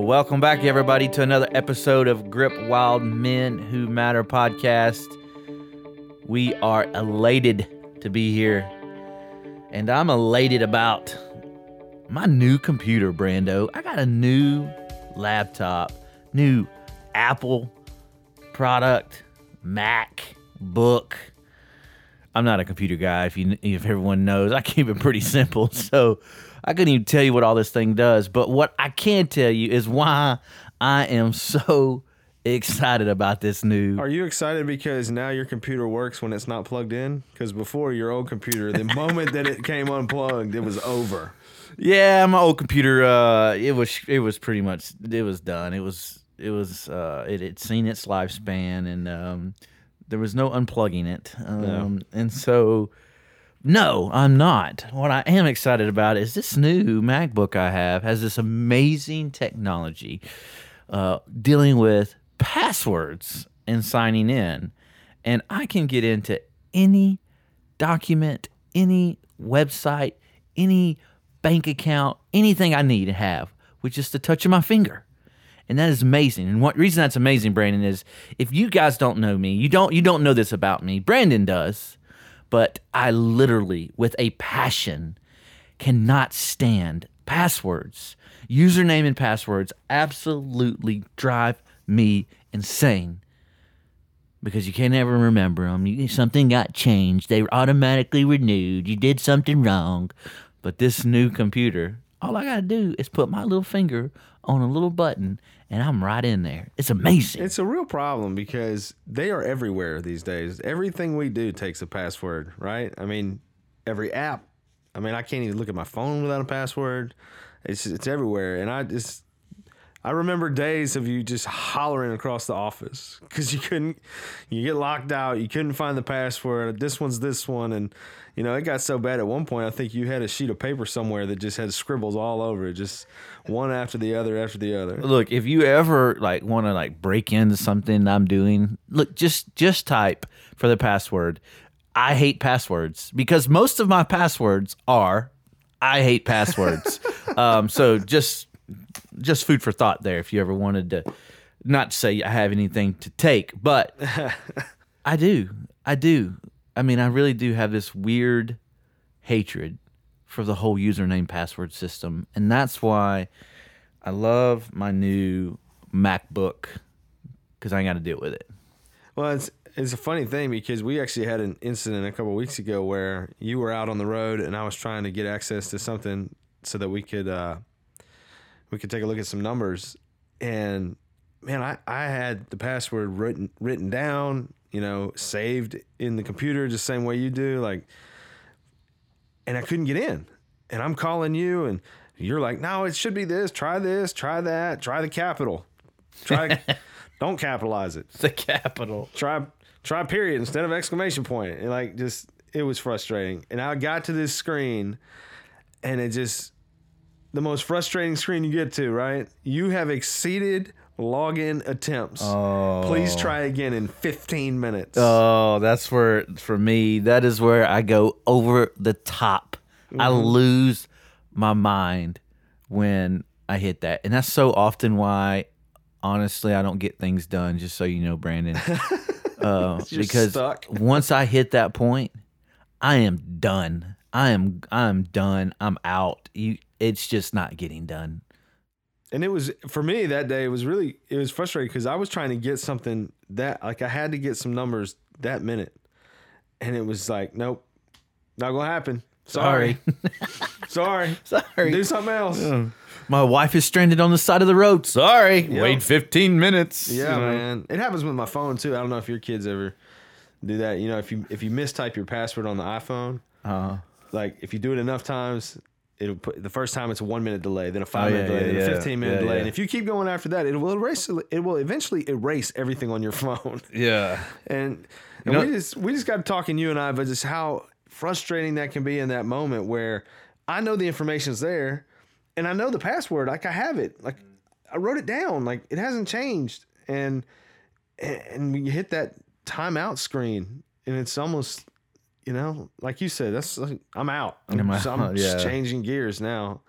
Well, welcome back, everybody, to another episode of Grip Wild Men Who Matter podcast. We are elated to be here, and I'm elated about my new computer, Brando. I got a new laptop, new Apple product, Mac, book. I'm not a computer guy. If you, if everyone knows, I keep it pretty simple. So I couldn't even tell you what all this thing does. But what I can tell you is why I am so excited about this new. Are you excited because now your computer works when it's not plugged in? Because before your old computer, the moment that it came unplugged, it was over. Yeah, my old computer. Uh, it was it was pretty much it was done. It was it was uh, it had seen its lifespan, and um, there was no unplugging it. Um, and so. No, I'm not. What I am excited about is this new MacBook I have has this amazing technology uh, dealing with passwords and signing in. And I can get into any document, any website, any bank account, anything I need to have with just the touch of my finger. And that is amazing. And what reason that's amazing, Brandon, is if you guys don't know me, you don't you don't know this about me. Brandon does, but I literally, with a passion, cannot stand passwords. Username and passwords absolutely drive me insane because you can't ever remember them. You, something got changed. They were automatically renewed. You did something wrong. But this new computer, all I got to do is put my little finger on a little button and I'm right in there. It's amazing. It's a real problem because they are everywhere these days. Everything we do takes a password, right? I mean, every app. I mean, I can't even look at my phone without a password. It's it's everywhere, and I just I remember days of you just hollering across the office because you couldn't, you get locked out, you couldn't find the password. This one's this one, and you know it got so bad at one point. I think you had a sheet of paper somewhere that just had scribbles all over it, just one after the other after the other. Look, if you ever like want to like break into something I'm doing, look, just just type for the password. I hate passwords because most of my passwords are I hate passwords. um, so just just food for thought there if you ever wanted to not to say I have anything to take, but I do. I do. I mean, I really do have this weird hatred for the whole username password system. And that's why I love my new MacBook because I ain't got to deal with it. Well, it's it's a funny thing because we actually had an incident a couple weeks ago where you were out on the road and I was trying to get access to something so that we could uh, we could take a look at some numbers. And man I, I had the password written written down you know saved in the computer just the same way you do like and i couldn't get in. And i'm calling you and you're like no it should be this. Try this. Try that. Try the capital. Try don't capitalize it. The capital. try try period instead of exclamation point. And like just it was frustrating. And i got to this screen and it just the most frustrating screen you get to right you have exceeded login attempts Oh. please try again in 15 minutes Oh, that's where for me. That is where I go over the top. I lose my mind when I hit that, and that's so often why, honestly, I don't get things done. Just so you know, Brandon, uh, because stuck. once I hit that point, I am done. I am I'm done. I'm out. You, it's just not getting done. and it was for me that day it was really it was frustrating because i was trying to get something that like i had to get some numbers that minute and it was like nope not gonna happen sorry sorry Sorry. do something else My wife is stranded on the side of the road. Sorry. Wait 15 minutes. Yeah, You know? man. It happens with my phone too. I don't know if your kids ever do that. You know, if you if you mistype your password on the iPhone, Uh, like if you do it enough times, it'll put the first time it's a one minute delay, then a five Oh, minute yeah, delay, yeah, then a fifteen minute Yeah, delay, yeah. and if you keep going after that, it will erase. It will eventually erase everything on your phone. yeah. And, and know- we just we just got talking you and I, but just how frustrating that can be in that moment where I know the information's there, and I know the password, like I have it, like I wrote it down, like it hasn't changed, and and you hit that timeout screen, and it's almost. You know, like you said, that's like, I'm out. I'm, Am I- just- I'm just changing gears now,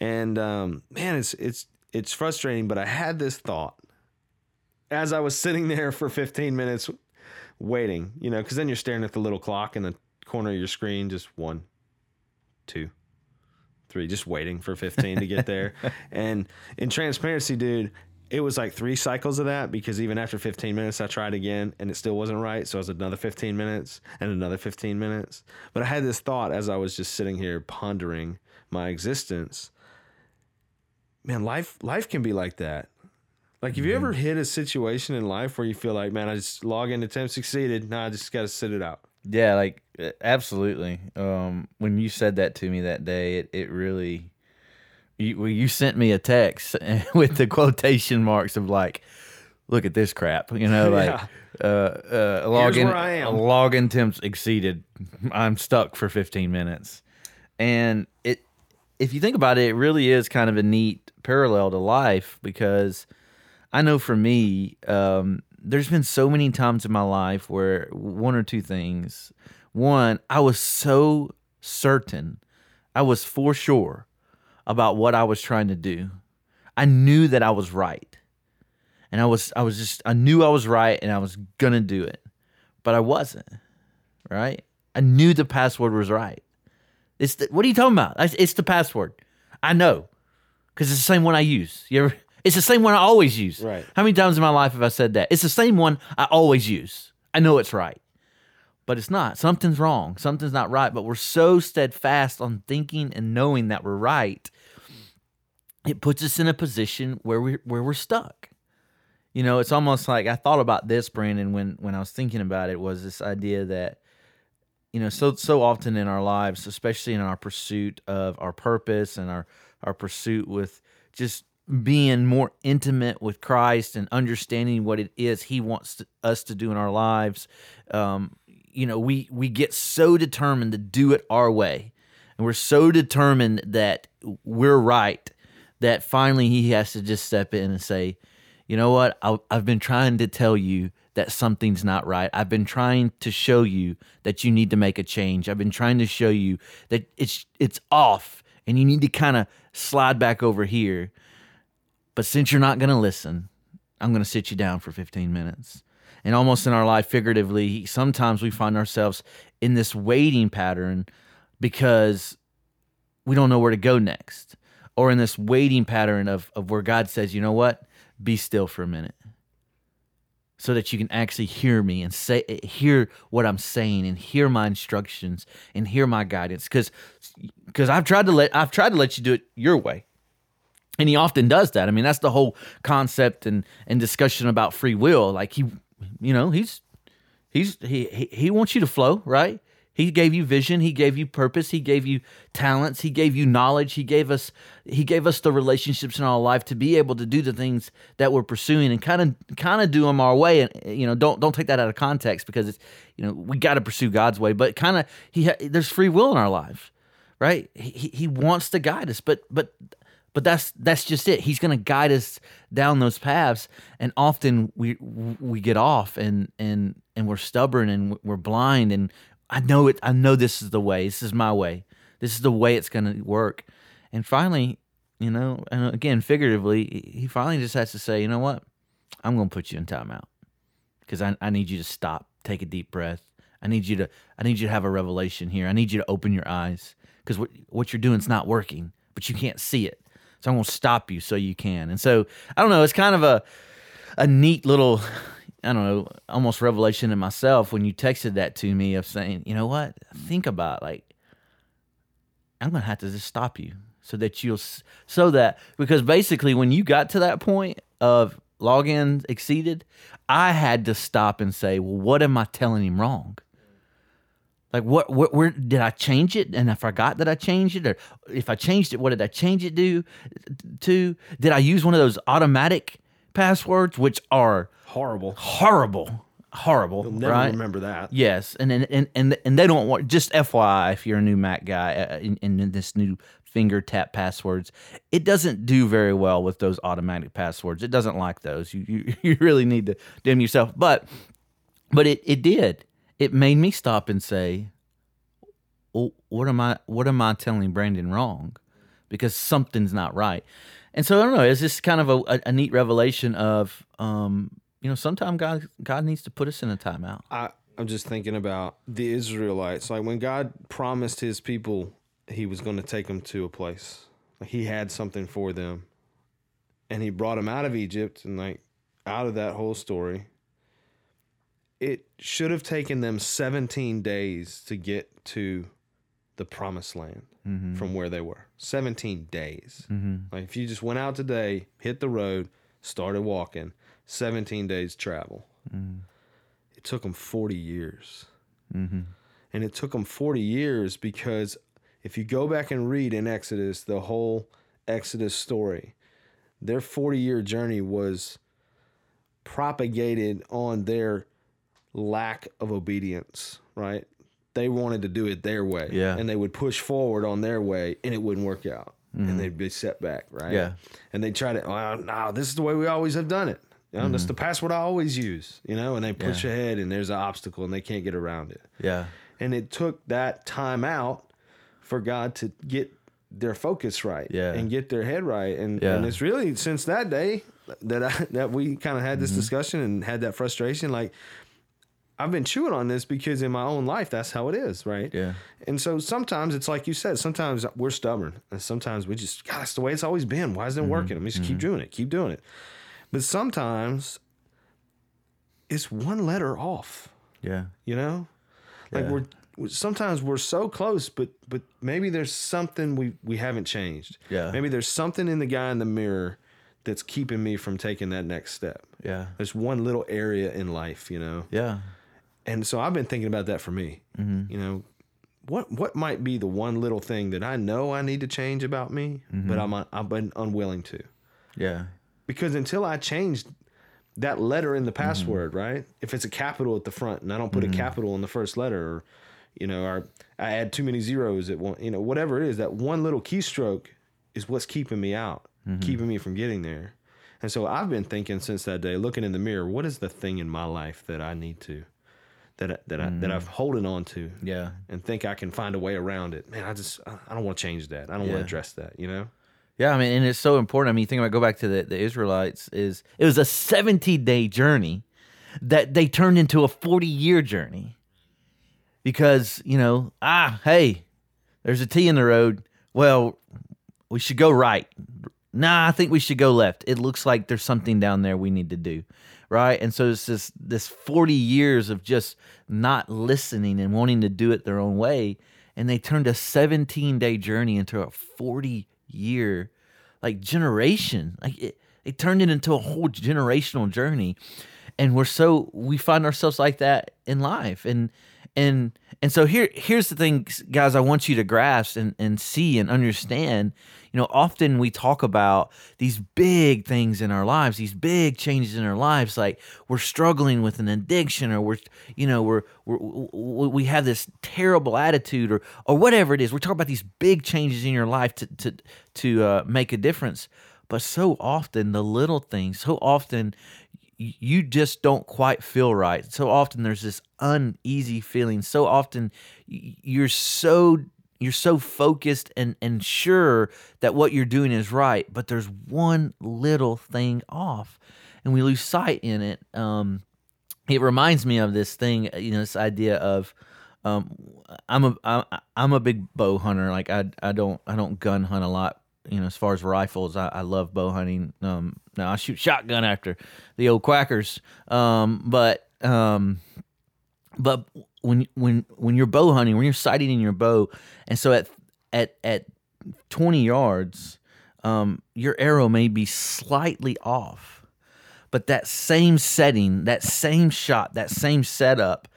and um, man, it's it's it's frustrating, but I had this thought as I was sitting there for 15 minutes waiting, you know, because then you're staring at the little clock in the corner of your screen, just one, two, three, just waiting for 15 to get there. and in transparency, dude, it was like three cycles of that because even after 15 minutes, I tried again and it still wasn't right. So it was another 15 minutes and another 15 minutes. But I had this thought as I was just sitting here pondering my existence. Man, life life can be like that. Like, have you ever hit a situation in life where you feel like, man, I just log into attempt succeeded. Now I just got to sit it out. Yeah, like absolutely. Um, when you said that to me that day, it, it really you well, you sent me a text with the quotation marks of like, look at this crap, you know, like Yeah. uh, uh, login login temps exceeded. I'm stuck for 15 minutes, and it if you think about it, it really is kind of a neat parallel to life because I know for me, um, there's been so many times in my life where one or two things. One, I was so certain, I was for sure about what I was trying to do. I knew that I was right. And I was I was just I knew I was right and I was gonna do it. But I wasn't. Right? I knew the password was right. It's the, what are you talking about? It's it's the password. I know. Cause it's the same one I use. You ever it's the same one I always use. Right. How many times in my life have I said that? It's the same one I always use. I know it's right. But it's not. Something's wrong. Something's not right. But we're so steadfast on thinking and knowing that we're right. It puts us in a position where we where we're stuck. You know, it's almost like I thought about this, Brandon, when when I was thinking about it, was this idea that you know so so often in our lives especially in our pursuit of our purpose and our our pursuit with just being more intimate with Christ and understanding what it is he wants to, us to do in our lives um you know we we get so determined to do it our way and we're so determined that we're right that finally he has to just step in and say you know what? I, I've been trying to tell you that something's not right. I've been trying to show you that you need to make a change. I've been trying to show you that it's it's off and you need to kind of slide back over here. But since you're not going to listen, I'm going to sit you down for 15 minutes. And almost in our life, figuratively, sometimes we find ourselves in this waiting pattern because we don't know where to go next. Or in this waiting pattern of, of where God says, you know what? Be still for a minute. So that you can actually hear me and say hear what I'm saying and hear my instructions and hear my guidance. Because because I've tried to let I've tried to let you do it your way. And he often does that. I mean, that's the whole concept and, and discussion about free will. Like he you know, he's he's he, he he wants you to flow, right? He gave you vision, he gave you purpose, he gave you talents, he gave you knowledge, he gave us he gave us the relationships in our life to be able to do the things that we're pursuing and kind of kind of do them our way and you know, don't don't take that out of context because it's you know, we got to pursue God's way, but kind of he ha- there's free will in our lives, right? He he- wants to guide us, but but but that's that's just it. He's going to guide us down those paths, and often we we get off and and and we're stubborn and we're blind. And I know it. I know this is the way. This is my way. This is the way it's going to work. And finally, you know, and again, figuratively, he finally just has to say, you know what, I'm going to put you in timeout because I, I need you to stop, take a deep breath. I need you to I need you to have a revelation here. I need you to open your eyes because what what you're doing is not working, but you can't see it. So I'm going to stop you so you can. And so I don't know. It's kind of a a neat little I don't know, almost revelation in myself when you texted that to me of saying, you know what, think about like I'm to have to just stop you so that you'll so that because basically when you got to that point of login exceeded, I had to stop and say, well, what am I telling him wrong? Like what, what where did I change it? And I forgot that I changed it or if I changed it what did I change it do to? Did I use one of those automatic passwords which are Horrible. horrible horrible You'll never right remember that. Yes, and and and and, and they don't want just FYI if you're a new Mac guy uh, in, in this new finger tap passwords, it doesn't do very well with those automatic passwords. It doesn't like those. You you, you really need to dim yourself. But but it it did. It made me stop and say, "Oh, what am I what am I telling Brandon wrong?" because something's not right. And so I don't know. It's just kind of a, a, a neat revelation of, um, you know, sometimes God God needs to put us in a timeout. I, I'm just thinking about the Israelites. Like when God promised his people he was going to take them to a place, like he had something for them. And he brought them out of Egypt and like out of that whole story. It should have taken them 17 days to get to the promised land mm-hmm. from where they were. 17 days. Mm-hmm. Like if you just went out today, hit the road, started walking, 17 days travel. Mm-hmm. It took them 40 years. And it took them 40 years because if you go back and read in Exodus, the whole Exodus story, their 40 year journey was propagated on their lack of obedience, right? They wanted to do it their way. Yeah. And they would push forward on their way and it wouldn't work out. And they'd be set back, right? Yeah. And they try to, well, no, this is the way we always have done it. You know, that's the password I always use, you know, and they push Yeah. ahead and there's an obstacle and they can't get around it. Yeah. And it took that time out for God to get their focus right Yeah. and get their head right. And, Yeah. and it's really since that day that I, that we kind of had Mm-hmm. this discussion and had that frustration. Like I've been chewing on this because in my own life, that's how it is. Right. Yeah. And so sometimes it's like you said, sometimes we're stubborn and sometimes we just, God, that's the way it's always been. Why isn't it working? Mm-hmm. Let me just keep mm-hmm. doing it, keep doing it. But sometimes it's one letter off Yeah. you know like Yeah. we're sometimes we're so close but but maybe there's something we we haven't changed Yeah. maybe there's something in the guy in the mirror that's keeping me from taking that next step Yeah. there's one little area in life you know Yeah. And so i've been thinking about that for me Mm-hmm. you know what what might be the one little thing that i know i need to change about me Mm-hmm. but i'm i've been unwilling to Yeah. because until I changed that letter in the Mm-hmm. password, right? If it's a capital at the front and I don't put a capital in the first letter, or you know, or I add too many zeros at one, you know, whatever it is, that one little keystroke is what's keeping me out, Mm-hmm. keeping me from getting there. And so I've been thinking since that day, looking in the mirror, what is the thing in my life that I need to, that I, that I, that I've Mm-hmm. holding on to, Yeah. and think I can find a way around it. Man, I just I don't want to change that. I don't want to address that. You know. Yeah, I mean, and it's so important. I mean, you think about go back to the, the Israelites. Is it was a seventy day journey that they turned into a forty year journey because you know ah hey, there's a T in the road. Well, we should go right. Nah, I think we should go left. It looks like there's something down there we need to do, right? And so it's this this forty years of just not listening and wanting to do it their own way, and they turned a seventeen day journey into a forty year like generation. Like it, it turned it into a whole generational journey. And we're so we find ourselves like that in life. And and and so here here's the thing guys i want you to grasp and, and see and understand. You know often we talk about these big things in our lives these big changes in our lives like we're struggling with an addiction or we're you know we're, we're we have this terrible attitude or or whatever it is. We're talking about these big changes in your life to to to uh, make a difference. But so often the little things so often you just don't quite feel right. So often there's this uneasy feeling. So often you're so you're so focused and and sure that what you're doing is right, but there's one little thing off, and we lose sight in it. Um, it reminds me of this thing, you know, this idea of um, I'm a I'm a big bow hunter. Like I I don't I don't gun hunt a lot. You know, as far as rifles, I, I love bow hunting. Um, now I shoot shotgun after the old quackers. Um, but um, but when when when you're bow hunting, when you're sighting in your bow, and so at at at 20 yards, um, your arrow may be slightly off, but that same setting, that same shot, that same setup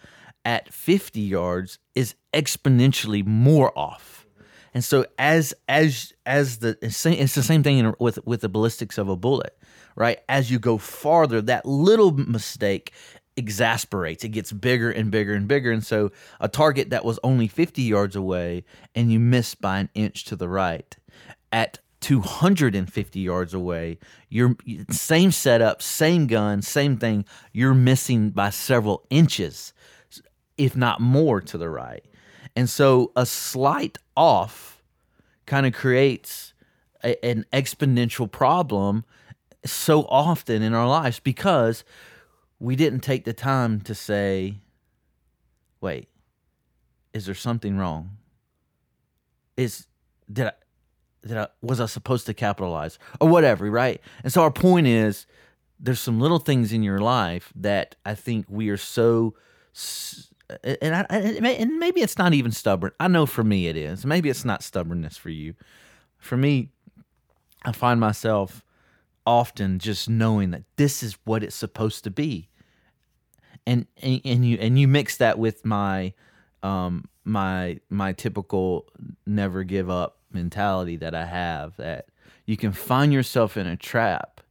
at 50 yards is exponentially more off. And so as as as the it's the same thing in, with with the ballistics of a bullet, right? As you go farther, that little mistake exasperates. It gets bigger and bigger and bigger. And so a target that was only 50 yards away and you missed by an inch to the right at 250 yards away, you're same setup, same gun, same thing, you're missing by several inches, if not more to the right. And so a slight off kind of creates a, an exponential problem so often in our lives because we didn't take the time to say, wait, is there something wrong? Is did I did I was I supposed to capitalize or whatever, right? And so our point is there's some little things in your life that I think we are so and I, and maybe it's not even stubborn. I know for me it is. Maybe it's not stubbornness for you. For me, I find myself often just knowing that this is what it's supposed to be. And and, and you and you mix that with my um my my typical never give up mentality that I have that you can find yourself in a trap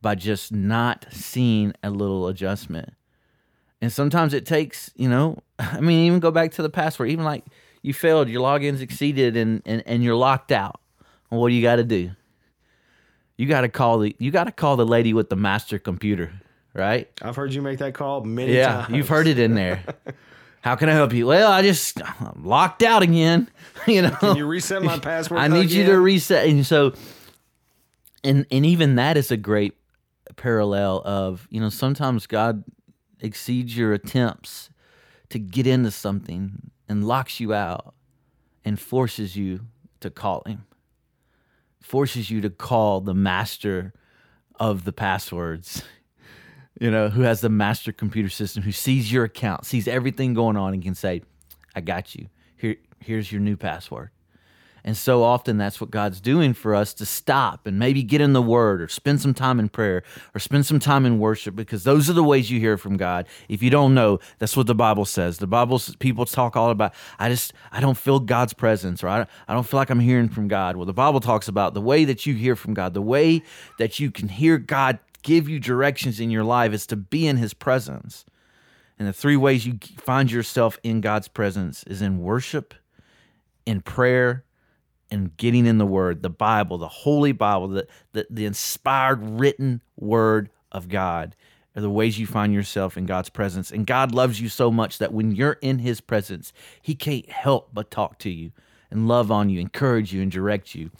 by just not seeing a little adjustment. And sometimes it takes, you know, I mean, even go back to the password, even like you failed, your logins exceeded and, and, and you're locked out. Well, what do you got to do? You got to call the you got to call the lady with the master computer, right? I've heard you make that call many yeah, times. you've heard it in there. How can I help you? Well, I just I'm locked out again. You know, can you reset my password? I need again? you to reset. And so, and and even that is a great parallel of you know sometimes God exceeds your attempts to get into something and locks you out and forces you to call Him, forces you to call the master of the passwords you know, who has the master computer system, who sees your account, sees everything going on, and can say, "I got you. Here, here's your new password." And so often that's what God's doing for us to stop and maybe get in the Word or spend some time in prayer or spend some time in worship because those are the ways you hear from God. If you don't know, that's what the Bible says. The Bible people talk all about. I just I don't feel God's presence or I I don't feel like I'm hearing from God. Well, the Bible talks about the way that you hear from God, the way that you can hear God give you directions in your life is to be in his presence. And the three ways you find yourself in God's presence is in worship, in prayer, and getting in the word, the Bible, the holy Bible, the, the, the inspired written word of God are the ways you find yourself in God's presence. And God loves you so much that when you're in his presence, he can't help but talk to you and love on you, encourage you, and direct you.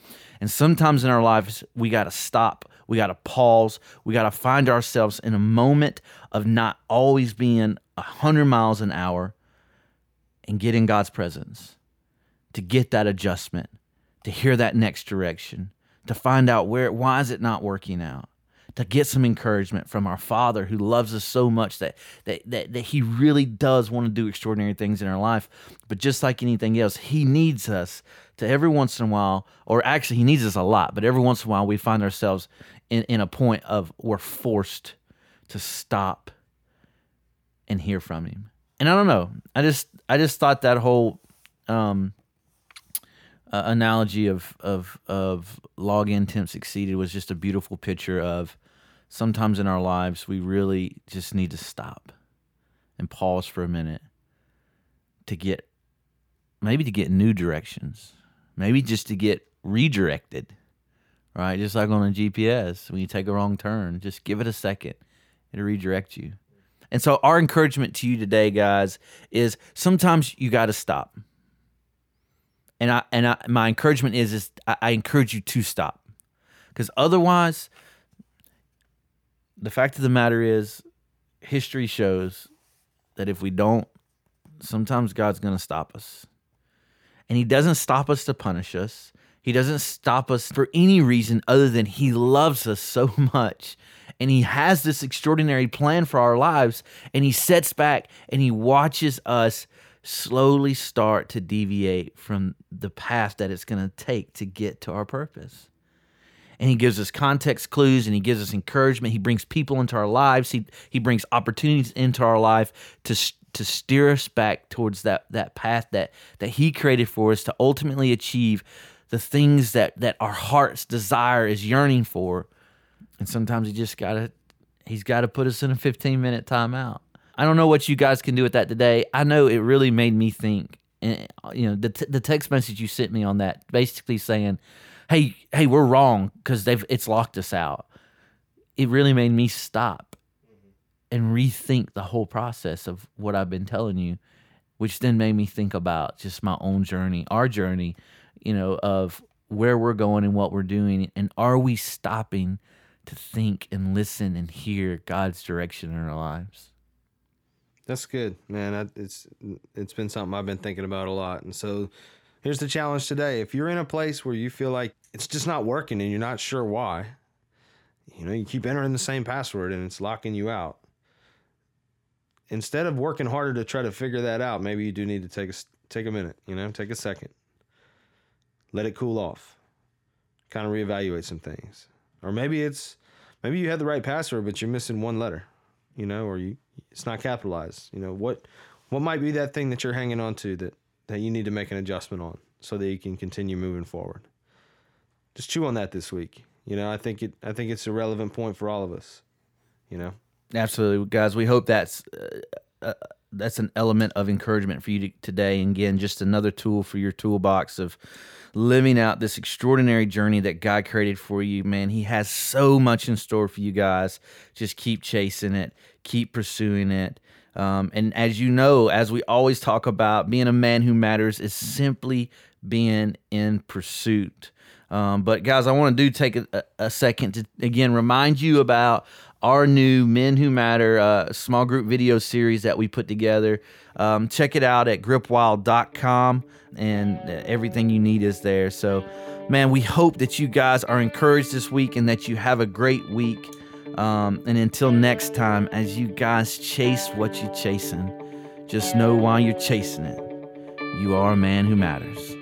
And sometimes in our lives, we got to stop. We got to pause. We got to find ourselves in a moment of not always being 100 miles an hour and get in God's presence to get that adjustment, to hear that next direction, to find out where, why is it not working out? to get some encouragement from our Father who loves us so much that, that, that, that He really does want to do extraordinary things in our life. But just like anything else, He needs us to every once in a while, or actually, He needs us a lot, but every once in a while, we find ourselves in, in a point of we're forced to stop and hear from Him. And I don't know. I just I just thought that whole um, uh, analogy of of of login temps exceeded was just a beautiful picture of sometimes in our lives we really just need to stop and pause for a minute to get maybe to get new directions maybe just to get redirected right? Just like on a gps when you take a wrong turn just give it a second it'll redirect you. And so our encouragement to you today guys is sometimes you got to stop and i and I, my encouragement is is I, I encourage you to stop because otherwise the fact of the matter is, history shows that if we don't, sometimes God's going to stop us. And He doesn't stop us to punish us. He doesn't stop us for any reason other than He loves us so much. And He has this extraordinary plan for our lives. And He sets back and He watches us slowly start to deviate from the path that it's going to take to get to our purpose and he gives us context clues and he gives us encouragement. He brings people into our lives. He he brings opportunities into our life to to steer us back towards that that path that that he created for us to ultimately achieve the things that that our heart's desire is yearning for. And sometimes he just got to he's got to put us in a 15 minute timeout. I don't know what you guys can do with that today. I know it really made me think. And, you know, the, t- the text message you sent me on that basically saying, hey, hey, we're wrong because they've it's locked us out. It really made me stop and rethink the whole process of what I've been telling you, which then made me think about just my own journey, our journey, you know, of where we're going and what we're doing? And are we stopping to think and listen and hear God's direction in our lives? That's good, man. It's it's been something I've been thinking about a lot, and so here's the challenge today. If you're in a place where you feel like it's just not working and you're not sure why, you know, you keep entering the same password and it's locking you out. Instead of working harder to try to figure that out, maybe you do need to take a take a minute. You know, take a second, let it cool off, kind of reevaluate some things, or maybe it's maybe you had the right password but you're missing one letter, you know, or you it's not capitalized. You know what what might be that thing that you're hanging on to that that you need to make an adjustment on so that you can continue moving forward. Just chew on that this week. You know, I think it I think it's a relevant point for all of us. You know. Absolutely, guys. We hope that's uh, uh, that's an element of encouragement for you to, today. And again, just another tool for your toolbox of living out this extraordinary journey that God created for you. Man, He has so much in store for you guys. Just keep chasing it, keep pursuing it. Um, and as you know, as we always talk about, being a man who matters is simply being in pursuit. Um, but guys, I want to do take a, a, second to again remind you about our new Men Who Matter uh, small group video series that we put together. Um, check it out at gripwild.com, and uh, everything you need is there. So, man, we hope that you guys are encouraged this week and that you have a great week. Um, and until next time, as you guys chase what you're chasing, just know why you're chasing it, you are a man who matters.